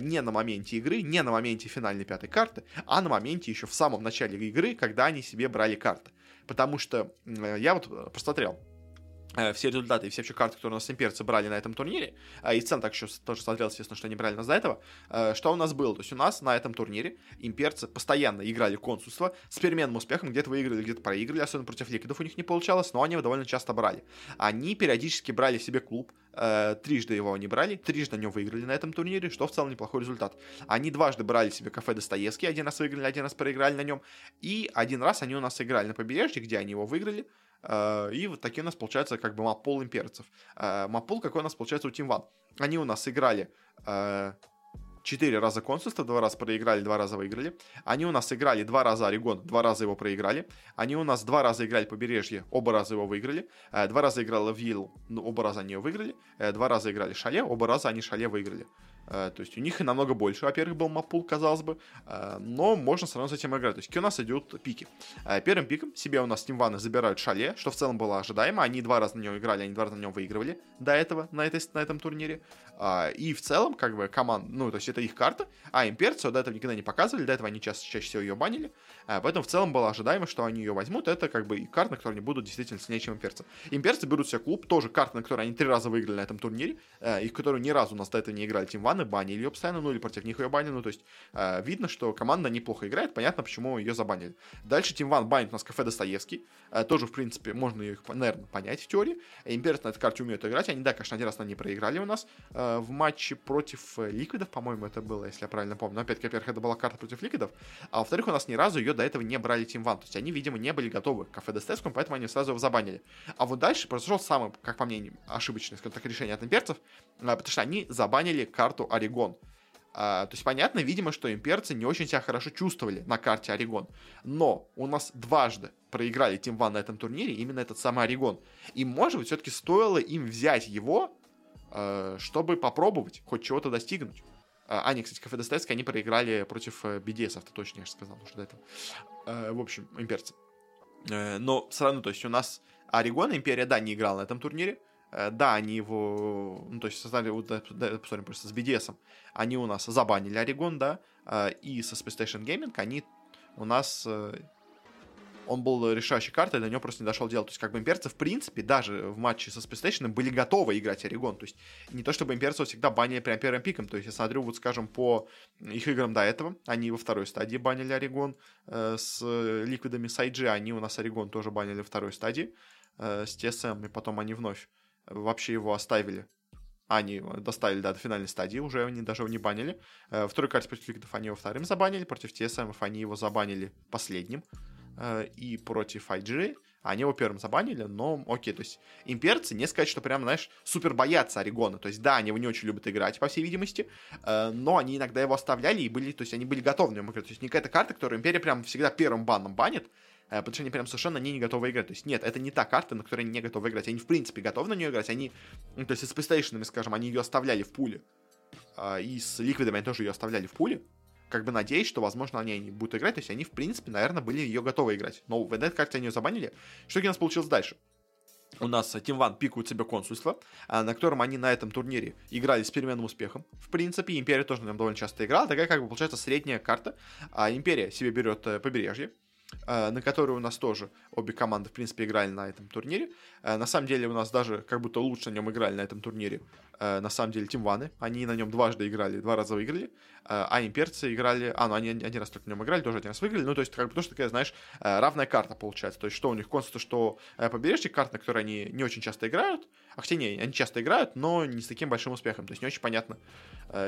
не на моменте игры, не на моменте финальной пятой карты, а на моменте еще в самом начале игры, когда они себе брали карты. Потому что я вот посмотрел Э, все результаты и все вообще карты, которые у нас имперцы брали на этом турнире, э, и цен так еще тоже смотрел, естественно, что они брали нас до этого, э, что у нас было? То есть у нас на этом турнире имперцы постоянно играли консульство с переменным успехом, где-то выиграли, где-то проиграли, особенно против ликвидов у них не получалось, но они его довольно часто брали. Они периодически брали себе клуб, трижды его они брали, трижды нем выиграли на этом турнире, что в целом неплохой результат. Они дважды брали себе кафе Достоевский, один раз выиграли, один раз проиграли на нем, и один раз они у нас играли на побережье, где они его выиграли, Э, и вот такие у нас получается как бы маппол имперцев. Э, маппол какой у нас получается у Team One. Они у нас играли э, четыре раза консульство, два раза проиграли, два раза выиграли. Они у нас играли два раза Орегон, два раза его проиграли. Они у нас два раза играли побережье, оба раза его выиграли. Два раза играла Вилл, ну, оба раза они ее выиграли. Два раза играли Шале, оба раза они Шале выиграли. Э, то есть у них и намного больше, во-первых, был маппул, казалось бы, э, но можно все равно с этим играть. То есть у нас идут пики. Э, первым пиком себе у нас Тимваны забирают Шале, что в целом было ожидаемо. Они два раза на нем играли, они два раза на нем выигрывали до этого, на, этой, на этом турнире. И в целом, как бы, команд, ну, то есть это их карта, а имперцию до этого никогда не показывали, до этого они чаще, чаще всего ее банили. Поэтому в целом было ожидаемо, что они ее возьмут. Это как бы и карты, на которые они будут действительно сильнее, чем имперцы. Имперцы берут себе клуб, тоже карты, на которые они три раза выиграли на этом турнире, и в которую ни разу у нас до этого не играли Тимваны, банили ее постоянно, ну или против них ее банили. Ну, то есть э, видно, что команда неплохо играет, понятно, почему ее забанили. Дальше Team One банит у нас кафе Достоевский. Э, тоже, в принципе, можно их, наверное, понять в теории. Имперцы на этой карте умеют играть. Они, да, конечно, один раз на ней проиграли у нас э, в матче против э, Ликвидов, по-моему, это было, если я правильно помню. Но опять-таки, во-первых, это была карта против Ликвидов. А во-вторых, у нас ни разу ее до этого не брали Team One. То есть они, видимо, не были готовы к кафе Достоевскому, поэтому они сразу его забанили. А вот дальше произошел самый, как по мне, ошибочный, скажем так, решение от имперцев, э, потому что они забанили карту Орегон. А, то есть понятно, видимо, что имперцы не очень себя хорошо чувствовали на карте Орегон. Но у нас дважды проиграли Team One на этом турнире именно этот самый Орегон. И, может быть, все-таки стоило им взять его, э, чтобы попробовать хоть чего-то достигнуть. А, а, не, кстати, кафе Достоевский они проиграли против BDS, это точно я же сказал уже до этого. Э, в общем, имперцы. Э, но все равно, то есть у нас Орегон, Империя, да, не играл на этом турнире, Э, да, они его, ну, то есть создали, вот, посмотрим просто с BDS, они у нас забанили Орегон, да, э, и со Space Station Gaming они у нас, э, он был решающей картой, до него просто не дошел дело. То есть, как бы имперцы, в принципе, даже в матче со Space Station были готовы играть Орегон. То есть, не то чтобы имперцы всегда банили прям первым пиком. То есть, я смотрю, вот, скажем, по их играм до этого, они во второй стадии банили Орегон э, с ликвидами с IG, они у нас Орегон тоже банили во второй стадии э, с TSM, и потом они вновь вообще его оставили. Они доставили да, до финальной стадии, уже они даже его не банили. Э, второй карте против Ликвидов они его вторым забанили, против TSM они его забанили последним. Э, и против IG они его первым забанили, но окей, то есть имперцы, не сказать, что прям, знаешь, супер боятся Орегона, то есть да, они его не очень любят играть, по всей видимости, э, но они иногда его оставляли и были, то есть они были готовы на него то есть не какая-то карта, которую Империя прям всегда первым баном банит, потому что они прям совершенно не, не готовы играть. То есть нет, это не та карта, на которой они не готовы играть. Они в принципе готовы на нее играть. Они, ну, то есть с PlayStation, скажем, они ее оставляли в пуле. А, и с ликвидами они тоже ее оставляли в пуле. Как бы надеюсь, что, возможно, они не будут играть. То есть они, в принципе, наверное, были ее готовы играть. Но в этой карте они ее забанили. Что у нас получилось дальше? у нас Team One пикают себе консульство, а, на котором они на этом турнире играли с переменным успехом. В принципе, Империя тоже на нем довольно часто играла. Такая, как бы, получается, средняя карта. А Империя себе берет э, побережье, Э, на которой у нас тоже обе команды, в принципе, играли на этом турнире. Э, на самом деле у нас даже как будто лучше на нем играли на этом турнире. Э, на самом деле Тимваны, они на нем дважды играли, два раза выиграли, а имперцы играли, а, ну они один раз только на нем играли, тоже один раз выиграли, ну то есть как бы тоже такая, знаешь, равная карта получается, то есть что у них консульство, что побережье, карта, на которой они не очень часто играют, а хотя не, они часто играют, но не с таким большим успехом, то есть не очень понятно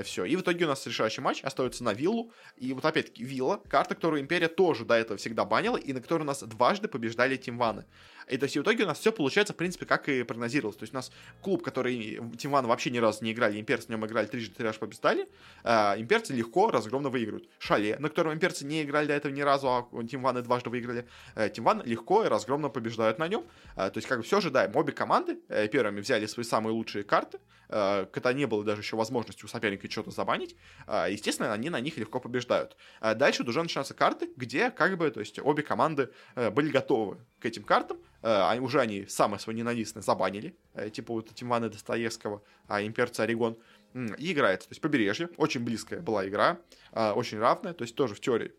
все. И в итоге у нас решающий матч остается на виллу, и вот опять-таки вилла, карта, которую Империя тоже до этого всегда банила, и на которой у нас дважды побеждали Тимваны. И то есть в итоге у нас все получается, в принципе, как и прогнозировалось. То есть у нас клуб, который Тимваны вообще ни разу не играли, имперцы в нем играли трижды, три раза побеждали, э, имперцы легко, разгромно выиграют. Шале, на котором имперцы не играли до этого ни разу, а Тимваны дважды выиграли, э, Тимваны легко и разгромно побеждают на нем. Э, то есть как бы все ожидаем. Обе команды э, первыми взяли свои самые лучшие карты, э, когда не было даже еще возможности у соперника что-то забанить. Э, естественно, они на них легко побеждают. Э, дальше уже начинаются карты, где как бы, то есть обе команды э, были готовы к этим картам, Uh, уже они самые свои ненавистные забанили, uh, типа вот Тимвана Достоевского, а имперца Орегон, и играется. То есть побережье, очень близкая была игра, uh, очень равная, то есть тоже в теории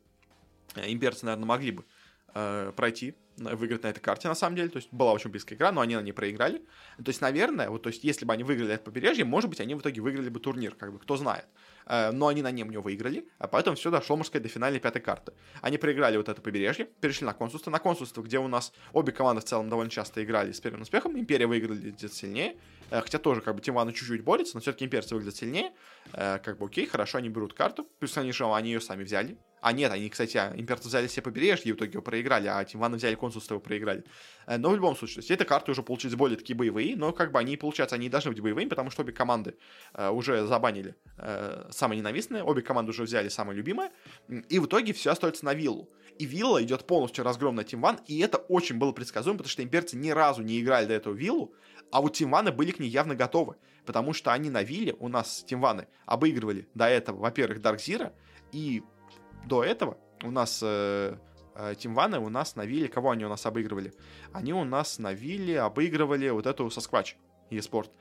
имперцы, наверное, могли бы пройти выиграть на этой карте, на самом деле. То есть была очень близкая игра, но они на ней проиграли. То есть, наверное, вот, то есть, если бы они выиграли это побережье, может быть, они в итоге выиграли бы турнир, как бы, кто знает. Э, но они на нем не выиграли, а поэтому все дошло, можно сказать, до финальной пятой карты. Они проиграли вот это побережье, перешли на консульство. На консульство, где у нас обе команды в целом довольно часто играли с первым успехом, Империя выиграли где-то сильнее, э, хотя тоже как бы Тимвана чуть-чуть борется, но все-таки имперцы выглядят сильнее. Э, как бы окей, хорошо, они берут карту, плюс они же, они ее сами взяли, а нет, они, кстати, а, имперцы взяли все побережье и в итоге его проиграли, а Тимваны взяли консульство и проиграли. Э, но в любом случае, то есть эти карты уже получились более такие боевые, но как бы они, получается, они должны быть боевыми, потому что обе команды э, уже забанили э, самые ненавистные, обе команды уже взяли самое любимое, и в итоге все остается на виллу. И вилла идет полностью разгром на Тимван, и это очень было предсказуемо, потому что имперцы ни разу не играли до этого виллу, а вот Тимваны были к ней явно готовы, потому что они на вилле, у нас Тимваны, обыгрывали до этого, во-первых, Даркзира, и до этого у нас э, э, Тимваны у нас на вилле, кого они у нас обыгрывали? Они у нас на вилле обыгрывали вот эту Сосквач, eSport. Э,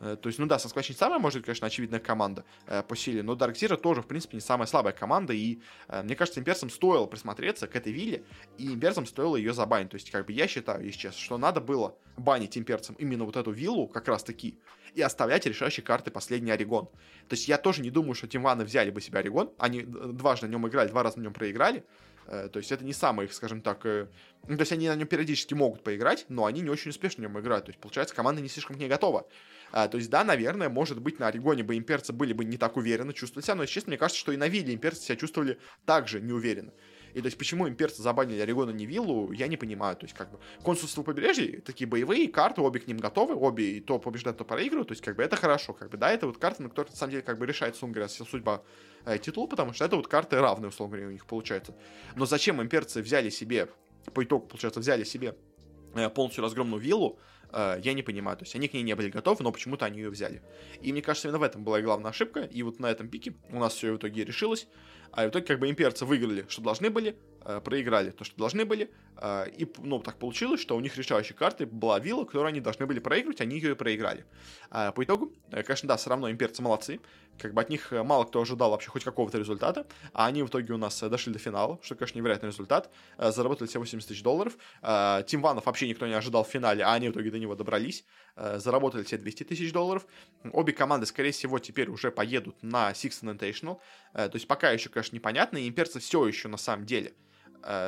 то есть, ну да, Sasquatch не самая, может, конечно, очевидная команда э, по силе, но Dark Zero тоже, в принципе, не самая слабая команда, и э, мне кажется, имперцам стоило присмотреться к этой вилле, и имперцам стоило ее забанить. То есть, как бы я считаю, если честно, что надо было банить имперцам именно вот эту виллу, как раз таки, и оставлять решающие карты последний Орегон. То есть, я тоже не думаю, что Тимваны взяли бы себе Орегон, они дважды на нем играли, два раза на нем проиграли, Э, то есть это не самый их, скажем так... Э, ну, то есть они на нем периодически могут поиграть, но они не очень успешно на нем играют. То есть, получается, команда не слишком к ней готова. А, то есть, да, наверное, может быть, на Орегоне бы имперцы были бы не так уверенно чувствовали себя, но, честно, мне кажется, что и на Вилле имперцы себя чувствовали также неуверенно. И то есть, почему имперцы забанили Орегона не Виллу, я не понимаю. То есть, как бы, консульство побережья, такие боевые карты, обе к ним готовы, обе и то побеждают, то проигрывают. То есть, как бы, это хорошо. Как бы, да, это вот карты, на которые, на самом деле, как бы, решается, условно судьба э, титула, потому что это вот карты равные, условно говоря, у них получается. Но зачем имперцы взяли себе, по итогу, получается, взяли себе э, полностью разгромную виллу, я не понимаю. То есть они к ней не были готовы, но почему-то они ее взяли. И мне кажется, именно в этом была главная ошибка. И вот на этом пике у нас все в итоге решилось. А в итоге как бы имперцы выиграли, что должны были, э, проиграли то, что должны были. Э, и, ну, так получилось, что у них решающей картой была вилла, которую они должны были проиграть, они ее и проиграли. Э, по итогу, конечно, да, все равно имперцы молодцы. Как бы от них мало кто ожидал вообще хоть какого-то результата, а они в итоге у нас дошли до финала, что, конечно, невероятный результат. Заработали все 80 тысяч долларов. Тим Ванов вообще никто не ожидал в финале, а они в итоге до него добрались. Заработали все 200 тысяч долларов. Обе команды, скорее всего, теперь уже поедут на Six Invitational. То есть пока еще, конечно, непонятно, и имперцы все еще на самом деле э,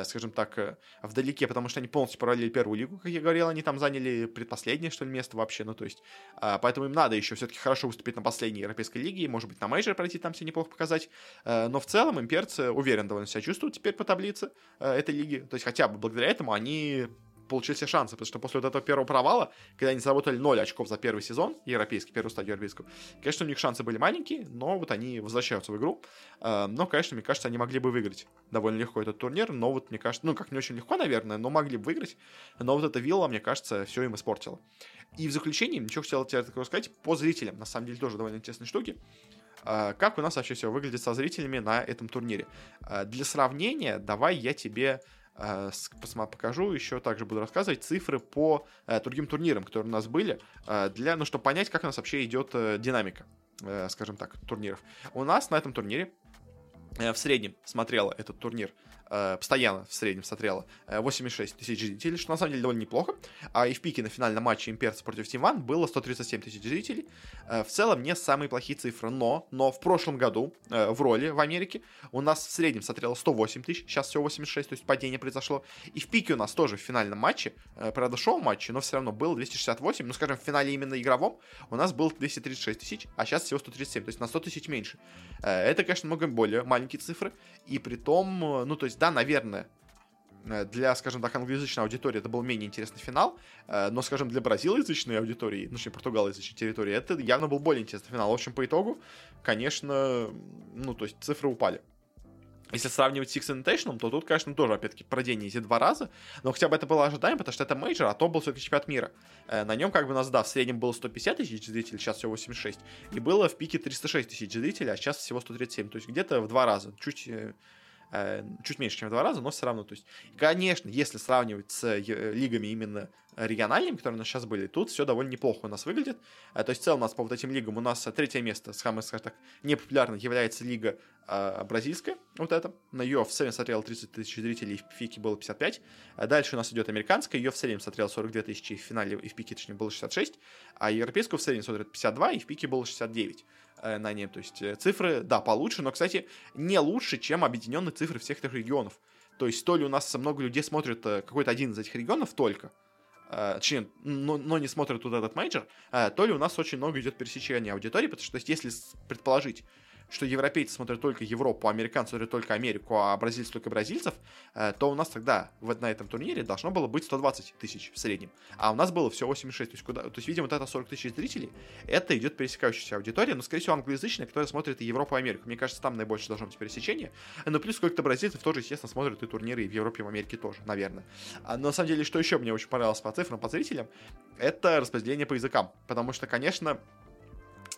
скажем так, э, вдалеке, потому что они полностью провалили первую лигу, как я говорил, они там заняли предпоследнее, что ли, место вообще, ну, то есть, э, поэтому им надо еще все-таки хорошо выступить на последней европейской лиге, может быть, на мейджор пройти, там все неплохо показать, э, но в целом имперцы уверен довольно себя чувствуют теперь по таблице э, этой лиги, то есть, хотя бы благодаря этому они получили все шансы, потому что после вот этого первого провала, когда они заработали 0 очков за первый сезон, европейский, первую стадию европейского, конечно, у них шансы были маленькие, но вот они возвращаются в игру. Э, но, конечно, мне кажется, они могли бы выиграть довольно легко этот турнир, но вот, мне кажется, ну, как не очень легко, наверное, но могли бы выиграть, но вот эта вилла, мне кажется, все им испортила. И в заключение, ничего хотел тебе такого сказать, по зрителям, на самом деле, тоже довольно интересные штуки. Э, как у нас вообще все выглядит со зрителями на этом турнире? Э, для сравнения, давай я тебе Э, покажу, еще также буду рассказывать цифры по э, другим турнирам, которые у нас были, э, для, ну, чтобы понять, как у нас вообще идет динамика, скажем так, турниров. У нас на этом турнире в среднем смотрело этот турнир постоянно в среднем смотрело 86 тысяч зрителей, что на самом деле довольно неплохо. А и в пике на финальном матче Имперцы против Team One было 137 тысяч зрителей. В целом не самые плохие цифры, но, но в прошлом году в роли в Америке у нас в среднем смотрело 108 тысяч, сейчас всего 86, то есть падение произошло. И в пике у нас тоже в финальном матче, правда шоу матче, но все равно было 268, ну скажем, в финале именно игровом у нас было 236 тысяч, а сейчас всего 137, то есть на 100 тысяч меньше. Это, конечно, много более маленькие цифры, и при том, ну, то есть, да, наверное, э, для, скажем так, англоязычной аудитории это был менее интересный финал, э, но, скажем, для бразилоязычной аудитории, ну, точнее, португалоязычной территории, это явно был более интересный финал. В общем, по итогу, конечно, ну, то есть цифры упали. Если сравнивать с Six Invitational, то тут, конечно, тоже, опять-таки, падение эти два раза, но хотя бы это было ожидаемо, потому что это мейджор, а то был все-таки чемпионат мира. Э, на нем, как бы, нас, да, в среднем было 150 тысяч зрителей, сейчас всего 86, и было в пике 306 тысяч зрителей, а сейчас всего 137, то есть где-то в два раза, чуть чуть меньше, чем в два раза, но все равно. То есть, конечно, если сравнивать с э, лигами именно региональными, которые у нас сейчас были, тут все довольно неплохо у нас выглядит. Э, то есть, в целом у нас по вот этим лигам у нас третье место, скажем так, непопулярно является лига э, бразильская, вот эта. На ее в среднем смотрело 30 тысяч зрителей, в пике было 55. Дальше у нас идет американская, ее в среднем смотрело 42 тысячи, в финале и в пике, точнее, было 66. А европейскую в среднем смотрят 52, и в пике было 69. Э, на нем. То есть э, цифры, да, получше, но, кстати, не лучше, чем объединенные цифры всех этих регионов. То есть то ли у нас много людей смотрят э, какой-то один из этих регионов только, точнее, но, но не смотрят вот этот мейджор, то ли у нас очень много идет пересечения аудитории, потому что, то есть, если предположить, что европейцы смотрят только Европу, а американцы смотрят только Америку, а бразильцы только бразильцев, э, то у нас тогда вот на этом турнире должно было быть 120 тысяч в среднем. А у нас было всего 86. То есть, куда, то есть видимо, вот это 40 тысяч зрителей, это идет пересекающаяся аудитория, но, скорее всего, англоязычная, которая смотрит и Европу, и Америку. Мне кажется, там наибольшее должно быть пересечение. Но плюс сколько-то бразильцев тоже, естественно, смотрят и турниры и в Европе, и в Америке тоже, наверное. А, но на самом деле, что еще мне очень понравилось по цифрам, по зрителям, это распределение по языкам. Потому что, конечно,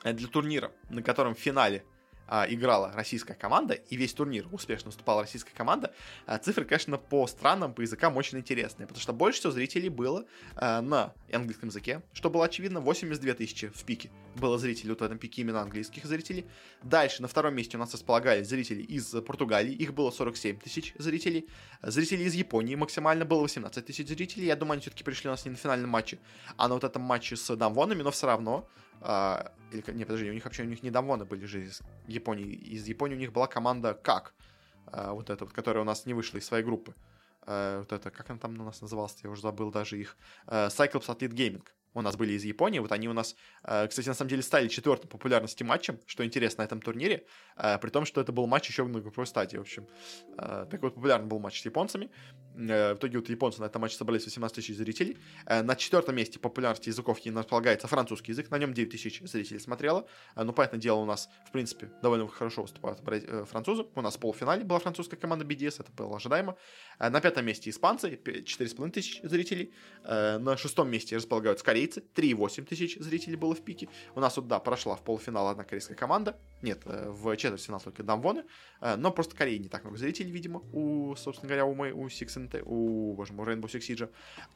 для турнира, на котором в финале а, играла российская команда, и весь турнир успешно выступала российская команда, а, цифры, конечно, по странам, по языкам очень интересные, потому что больше всего зрителей было а, на английском языке, что было очевидно, 82 тысячи в пике было зрителей, вот в этом пике именно английских зрителей. Дальше на втором месте у нас располагались зрители из Португалии, их было 47 тысяч зрителей. Зрителей из Японии максимально было 18 тысяч зрителей, я думаю, они все-таки пришли у нас не на финальном матче, а на вот этом матче с Дамвонами, но все равно а, или, не, подожди, у них вообще у них не Дамвоны были же из Японии. Из Японии у них была команда как? А, вот эта вот, которая у нас не вышла из своей группы. А, вот это, как она там у нас называлась, я уже забыл даже их. Cyclops Athlete Gaming у нас были из Японии. Вот они у нас, э, кстати, на самом деле стали четвертым популярности матчем, что интересно на этом турнире, э, при том, что это был матч еще в групповой стадии, в общем. Э, такой вот популярный был матч с японцами. В итоге вот японцы на этом матче собрались 18 тысяч зрителей. На четвертом месте популярности языков располагается французский язык, на нем 9 тысяч зрителей смотрело. Ну, понятное дело, у нас, в принципе, довольно хорошо выступают французы. У нас в полуфинале была французская команда BDS, это было ожидаемо. На пятом месте испанцы, 4,5 тысяч зрителей. На шестом месте располагаются корейцы, корейцы, 3,8 тысяч зрителей было в пике. У нас вот, да, прошла в полуфинал одна корейская команда. Нет, э, в четвертьфинал только Дамвоны. Э, но просто Кореи не так много зрителей, видимо, у, собственно говоря, у, у Six NT, у, боже мой, Rainbow Six Siege.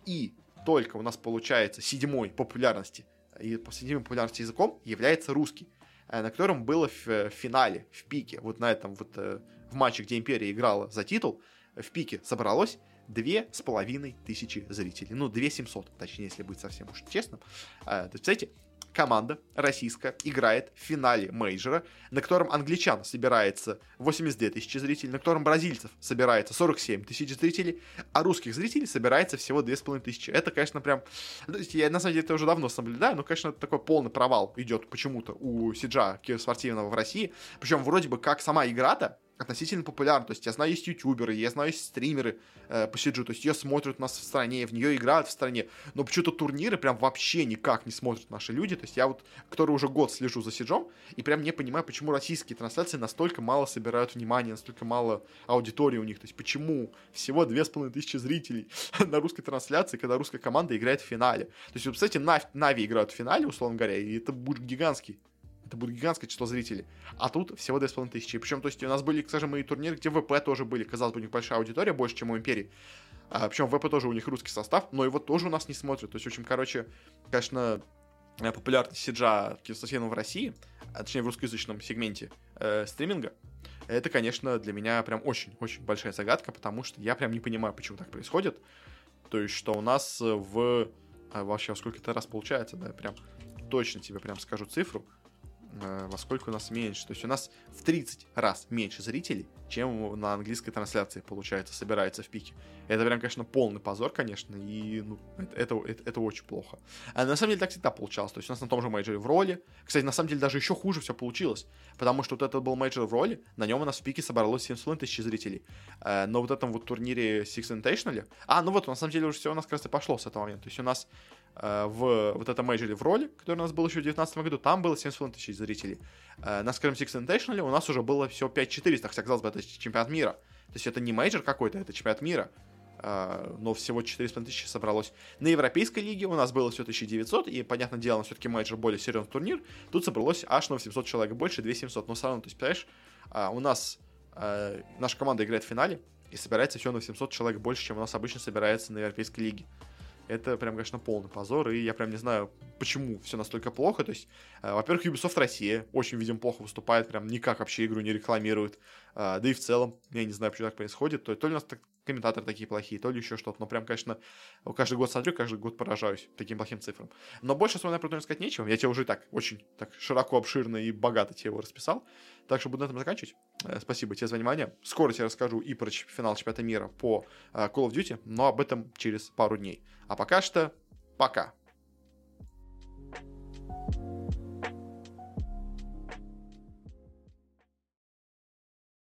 И только у нас получается седьмой популярности, и по седьмой популярности языком является русский э, на котором было в финале, в пике, вот на этом вот в матче, где Империя играла за титул, в пике собралось две с половиной тысячи зрителей. Ну, две семьсот, точнее, если быть совсем уж честным. А, то есть, кстати, команда российская играет в финале мейджора, на котором англичан собирается 82 тысячи зрителей, на котором бразильцев собирается 47 тысяч зрителей, а русских зрителей собирается всего 2,5 тысячи. Это, конечно, прям... То есть я, на самом деле, это уже давно наблюдаю, но, конечно, такой полный провал идет почему-то у Сиджа спортивного в России. Причем вроде бы как сама игра-то относительно популярна. То есть я знаю, есть ютуберы, я знаю, есть стримеры э, по Сиджу, то есть ее смотрят у нас в стране, в нее играют в стране, но почему-то турниры прям вообще никак не смотрят наши люди. То есть я вот, который уже год слежу за Сиджом, и прям не понимаю, почему российские трансляции настолько мало собирают внимания, настолько мало аудитории у них. То есть почему всего две с половиной тысячи зрителей на русской трансляции, когда русская команда играет в финале. То есть, вы представляете, Нави играют в финале, условно говоря, и это будет гигантский это будет гигантское число зрителей. А тут всего 2500. Причем, то есть, у нас были, скажем, и турниры, где ВП тоже были. Казалось бы, у них большая аудитория, больше, чем у Империи. А, причем ВП тоже у них русский состав, но его тоже у нас не смотрят. То есть, в общем, короче, конечно, э, популярность Сиджа киберспортивного в России, а точнее в русскоязычном сегменте э, стриминга, Это, конечно, для меня прям очень-очень большая загадка, потому что я прям не понимаю, почему так происходит. То есть, что у нас в... А вообще, во сколько это раз получается, да, прям точно тебе прям скажу цифру. Э, во сколько у нас меньше. То есть у нас в 30 раз меньше зрителей, чем на английской трансляции, получается, собирается в пике. Это прям, конечно, полный позор, конечно, и ну, это, это, это, это очень плохо. А на самом деле так всегда получалось. То есть у нас на том же мейджоре в Роли. Кстати, на самом деле даже еще хуже все получилось, потому что вот этот был мейджор в Роли, на нем у нас в пике собралось 7,5 тысяч зрителей. Э, но вот этом вот турнире Six Invitational... А, ну вот, на самом деле уже все у нас как раз пошло с этого момента. То есть у нас в вот этом мейджоре в Роли, который у нас был еще в 2019 году, там было 7,5 тысяч зрителей. Э, на самом Six Invitational у нас уже было всего 5400, хотя, казалось бы, это чемпионат мира. То есть это не мейджор какой-то, это чемпионат мира. Э, но всего 4,5 тысячи собралось. На Европейской лиге у нас было всего 1900, и, понятное дело, все-таки мейджор более серьезный турнир. Тут собралось аж на 800 человек больше, 2700. Но все равно, то есть, понимаешь, у нас наша команда играет в финале, и собирается всего на 800 человек больше, чем у нас обычно собирается на Европейской лиге это прям, конечно, полный позор, и я прям не знаю, почему все настолько плохо. То есть, э, во-первых, Ubisoft Россия очень, видимо, плохо выступает, прям никак вообще игру не рекламирует. Э, да и в целом, я не знаю, почему так происходит. То, то ли у нас так, комментаторы такие плохие, то ли еще что-то. Но прям, конечно, каждый год смотрю, каждый год поражаюсь таким плохим цифрам. Но больше своего, наверное, сказать нечего. Я тебе уже и так очень так широко, обширно и богато тебе его расписал. Так что буду на этом заканчивать. Э, спасибо тебе за внимание. Скоро тебе расскажу и про финал чемпионата мира по э, Call of Duty, но об этом через пару дней. А пока что, пока.